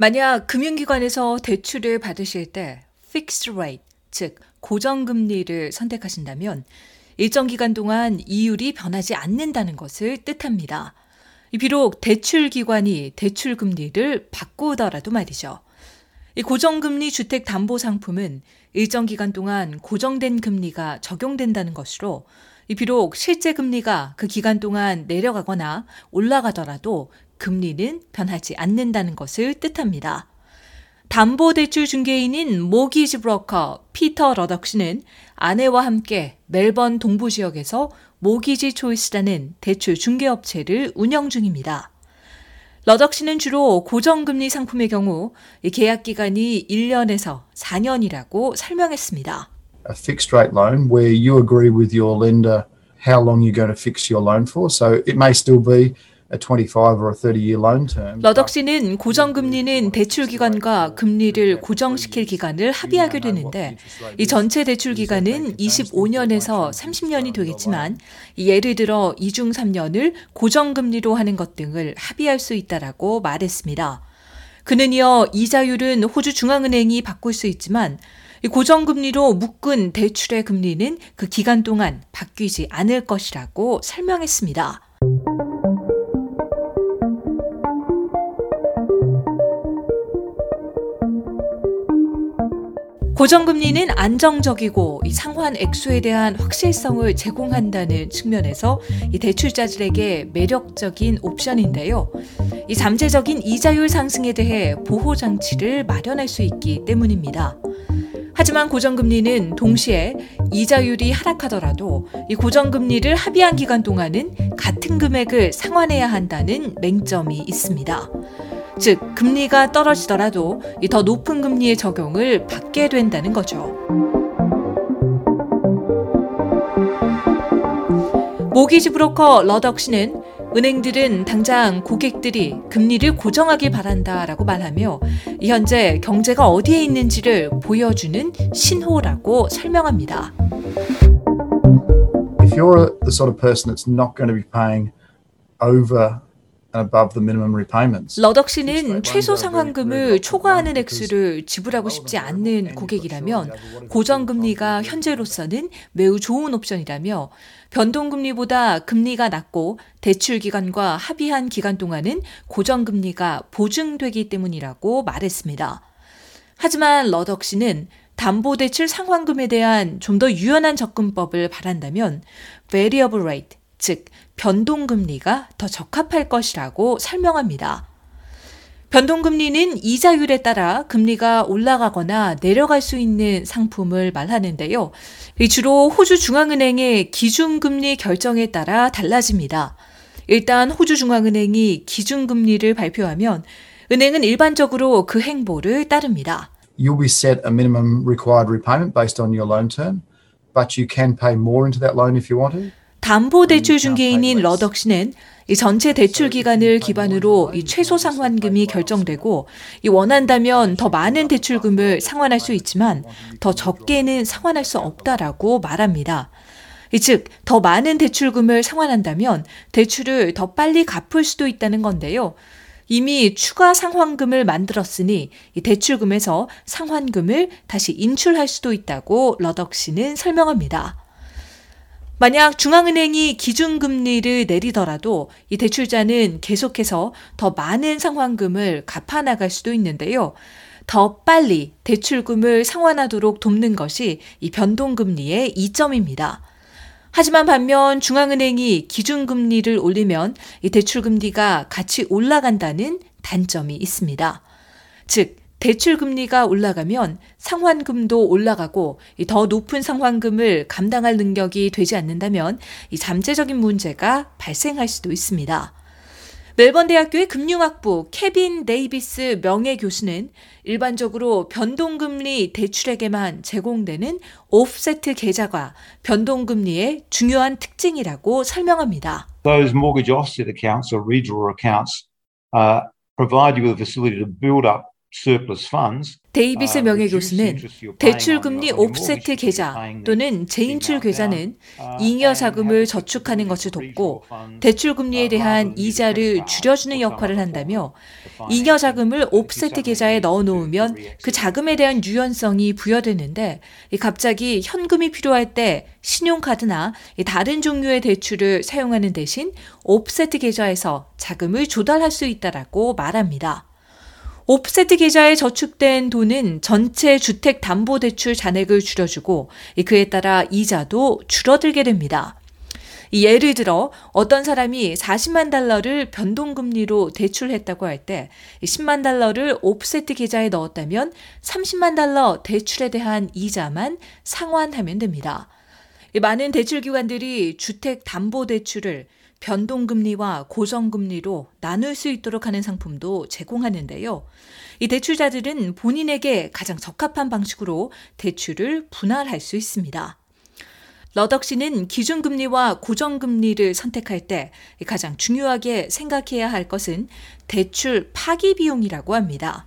만약 금융기관에서 대출을 받으실 때 fixed rate, 즉 고정금리를 선택하신다면 일정 기간 동안 이율이 변하지 않는다는 것을 뜻합니다. 비록 대출 기관이 대출 금리를 바꾸더라도 말이죠. 이 고정금리 주택 담보 상품은 일정 기간 동안 고정된 금리가 적용된다는 것으로 비록 실제 금리가 그 기간 동안 내려가거나 올라가더라도 금리는 변하지 않는다는 것을 뜻합니다. 담보대출 중개인인 모기지 브로커 피터 러덕 씨는 아내와 함께 멜번 동부 지역에서 모기지 초이스라는 대출 중개업체를 운영 중입니다. 러덕 씨는 주로 고정금리 상품의 경우 계약 기간이 1년에서 4년이라고 설명했습니다. A fixed rate loan where you agree with your lender how long you're going to fix your loan for. So it may still be 러덕 씨는 고정금리는 대출 기간과 금리를 고정시킬 기간을 합의하게 되는데 이 전체 대출 기간은 25년에서 30년이 되겠지만 예를 들어 2중 3년을 고정금리로 하는 것 등을 합의할 수 있다라고 말했습니다. 그는 이어 이자율은 호주 중앙은행이 바꿀 수 있지만 고정금리로 묶은 대출의 금리는 그 기간 동안 바뀌지 않을 것이라고 설명했습니다. 고정금리는 안정적이고 상환 액수에 대한 확실성을 제공한다는 측면에서 대출자들에게 매력적인 옵션인데요. 이 잠재적인 이자율 상승에 대해 보호 장치를 마련할 수 있기 때문입니다. 하지만 고정금리는 동시에 이자율이 하락하더라도 이 고정금리를 합의한 기간 동안은 같은 금액을 상환해야 한다는 맹점이 있습니다. 즉, 금리가 떨어지더라도 더 높은 금리의 적용을 받게 된다는 거죠. 모기지 브로커 러덕 씨는 은행들은 당장 고객들이 금리를 고정하길 바란다라고 말하며 현재 경제가 어디에 있는지를 보여주는 신호라고 설명합니다. If you're the sort of person that's not going to be paying over 러덕 씨는 최소 상환금을 초과하는 액수를 지불하고 싶지 않는 고객이라면 고정금리가 현재로서는 매우 좋은 옵션이라며 변동금리보다 금리가 낮고 대출 기간과 합의한 기간 동안은 고정금리가 보증되기 때문이라고 말했습니다. 하지만 러덕 씨는 담보대출 상환금에 대한 좀 더 유연한 접근법을 바란다면 variable rate, 즉 변동금리가 더 적합할 것이라고 설명합니다. 변동금리는 이자율에 따라 금리가 올라가거나 내려갈 수 있는 상품을 말하는데요. 주로 호주 중앙은행의 기준금리 결정에 따라 달라집니다. 일단 호주 중앙은행이 기준금리를 발표하면 은행은 일반적으로 그 행보를 따릅니다. You'll be set a minimum required repayment based on your loan term, but you can pay more into that loan if you want to. 담보대출 중개인인 러덕 씨는 이 전체 대출 기간을 기반으로 이 최소 상환금이 결정되고 이 원한다면 더 많은 대출금을 상환할 수 있지만 더 적게는 상환할 수 없다라고 말합니다. 즉, 더 많은 대출금을 상환한다면 대출을 더 빨리 갚을 수도 있다는 건데요. 이미 추가 상환금을 만들었으니 이 대출금에서 상환금을 다시 인출할 수도 있다고 러덕 씨는 설명합니다. 만약 중앙은행이 기준금리를 내리더라도 이 대출자는 계속해서 더 많은 상환금을 갚아 나갈 수도 있는데요. 더 빨리 대출금을 상환하도록 돕는 것이 이 변동금리의 이점입니다. 하지만 반면 중앙은행이 기준금리를 올리면 이 대출금리가 같이 올라간다는 단점이 있습니다. 즉, 대출 금리가 올라가면 상환금도 올라가고 더 높은 상환금을 감당할 능력이 되지 않는다면 이 잠재적인 문제가 발생할 수도 있습니다. 멜번 대학교의 금융학부 케빈 데이비스 명예 교수는 일반적으로 변동금리 대출에게만 제공되는 오프세트 계좌가 변동금리의 중요한 특징이라고 설명합니다. Those mortgage offset accounts or redraw accounts uh, provide you with a facility to build up 데이비스 명예 교수는 대출금리 옵세트 계좌 또는 재인출 계좌는 잉여 자금을 저축하는 것을 돕고 대출금리에 대한 이자를 줄여주는 역할을 한다며 잉여 자금을 옵세트 계좌에 넣어놓으면 그 자금에 대한 유연성이 부여되는데 갑자기 현금이 필요할 때 신용카드나 다른 종류의 대출을 사용하는 대신 옵세트 계좌에서 자금을 조달할 수 있다라고 말합니다. 오프세트 계좌에 저축된 돈은 전체 주택 담보 대출 잔액을 줄여주고 그에 따라 이자도 줄어들게 됩니다. 예를 들어 어떤 사람이 40만 달러를 변동금리로 대출했다고 할 때 10만 달러를 오프세트 계좌에 넣었다면 30만 달러 대출에 대한 이자만 상환하면 됩니다. 많은 대출 기관들이 주택 담보 대출을 변동금리와 고정금리로 나눌 수 있도록 하는 상품도 제공하는데요. 이 대출자들은 본인에게 가장 적합한 방식으로 대출을 분할할 수 있습니다. 러덕 씨는 기준금리와 고정금리를 선택할 때 가장 중요하게 생각해야 할 것은 대출 파기 비용이라고 합니다.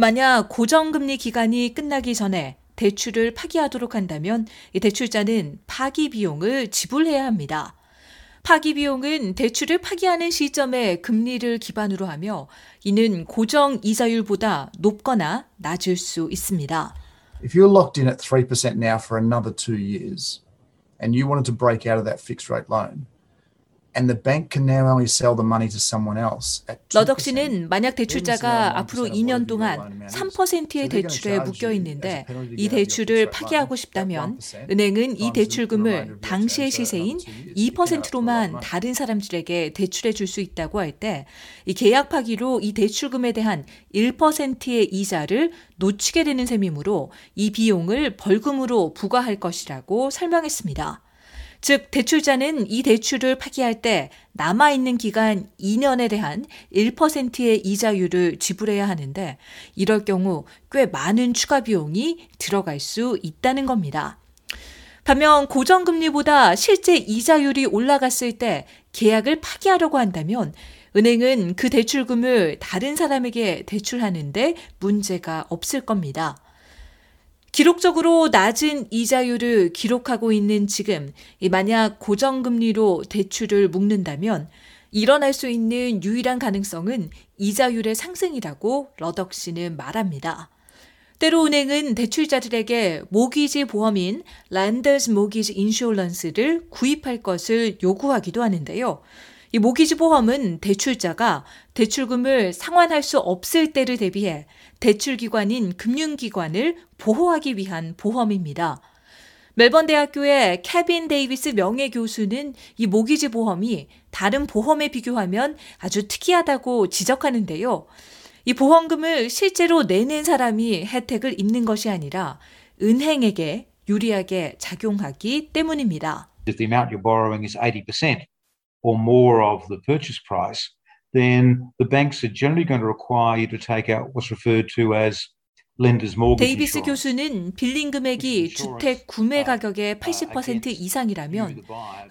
만약 고정금리 기간이 끝나기 전에 대출을 파기하도록 한다면 대출자는 파기 비용을 지불해야 합니다. 파기 비용은 대출을 파기하는 시점에 금리를 기반으로 하며 이는 고정 이자율보다 높거나 낮을 수 있습니다. If you're locked in at 3% now for another 2 years and you wanted to break out of that fixed rate loan, 러덕 씨는 만약 대출자가 앞으로 2년 동안 3%의 대출에 묶여 있는데 이 대출을 파기하고 싶다면 은행은 이 대출금을 당시의 시세인 2%로만 다른 사람들에게 대출해 줄 수 있다고 할 때 이 계약 파기로 이 대출금에 대한 1%의 이자를 놓치게 되는 셈이므로 이 비용을 벌금으로 부과할 것이라고 설명했습니다. 즉, 대출자는 이 대출을 파기할 때 남아있는 기간 2년에 대한 1%의 이자율을 지불해야 하는데, 이럴 경우 꽤 많은 추가 비용이 들어갈 수 있다는 겁니다. 반면 고정금리보다 실제 이자율이 올라갔을 때 계약을 파기하려고 한다면 은행은 그 대출금을 다른 사람에게 대출하는데 문제가 없을 겁니다. 기록적으로 낮은 이자율을 기록하고 있는 지금 만약 고정금리로 대출을 묶는다면 일어날 수 있는 유일한 가능성은 이자율의 상승이라고 러덕 씨는 말합니다. 때로 은행은 대출자들에게 모기지 보험인 랜더스 모기지 인슈런스를 구입할 것을 요구하기도 하는데요. 이 모기지 보험은 대출자가 대출금을 상환할 수 없을 때를 대비해 대출기관인 금융기관을 보호하기 위한 보험입니다. 멜번 대학교의 케빈 데이비스 명예 교수는 이 모기지 보험이 다른 보험에 비교하면 아주 특이하다고 지적하는데요. 이 보험금을 실제로 내는 사람이 혜택을 입는 것이 아니라 은행에게 유리하게 작용하기 때문입니다. The amount you're borrowing is 80% or more of the purchase price, then the banks are generally going to require you to take out what's referred to as 데이비스 교수는 빌린 금액이 주택 구매 가격의 80% 이상이라면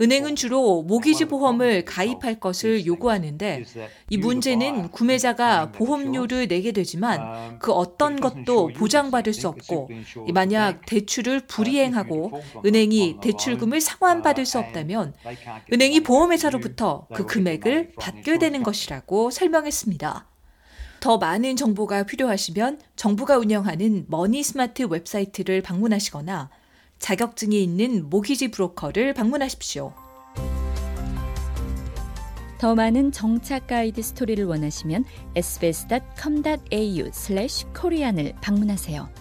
은행은 주로 모기지 보험을 가입할 것을 요구하는데 이 문제는 구매자가 보험료를 내게 되지만 그 어떤 것도 보장받을 수 없고 만약 대출을 불이행하고 은행이 대출금을 상환받을 수 없다면 은행이 보험회사로부터 그 금액을 받게 되는 것이라고 설명했습니다. 더 많은 정보가 필요하시면 정부가 운영하는 Moneysmart 웹사이트를 방문하시거나 자격증이 있는 모기지 브로커를 방문하십시오. 더 많은 정착 가이드 스토리를 원하시면 sbs.com.au/korean을 방문하세요.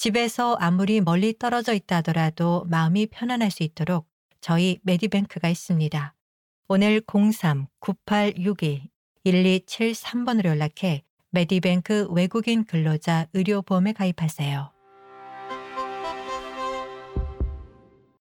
집에서 아무리 멀리 떨어져 있다 하더라도 마음이 편안할 수 있도록 저희 메디뱅크가 있습니다. 오늘 03-9862-1273번으로 연락해 메디뱅크 외국인 근로자 의료보험에 가입하세요.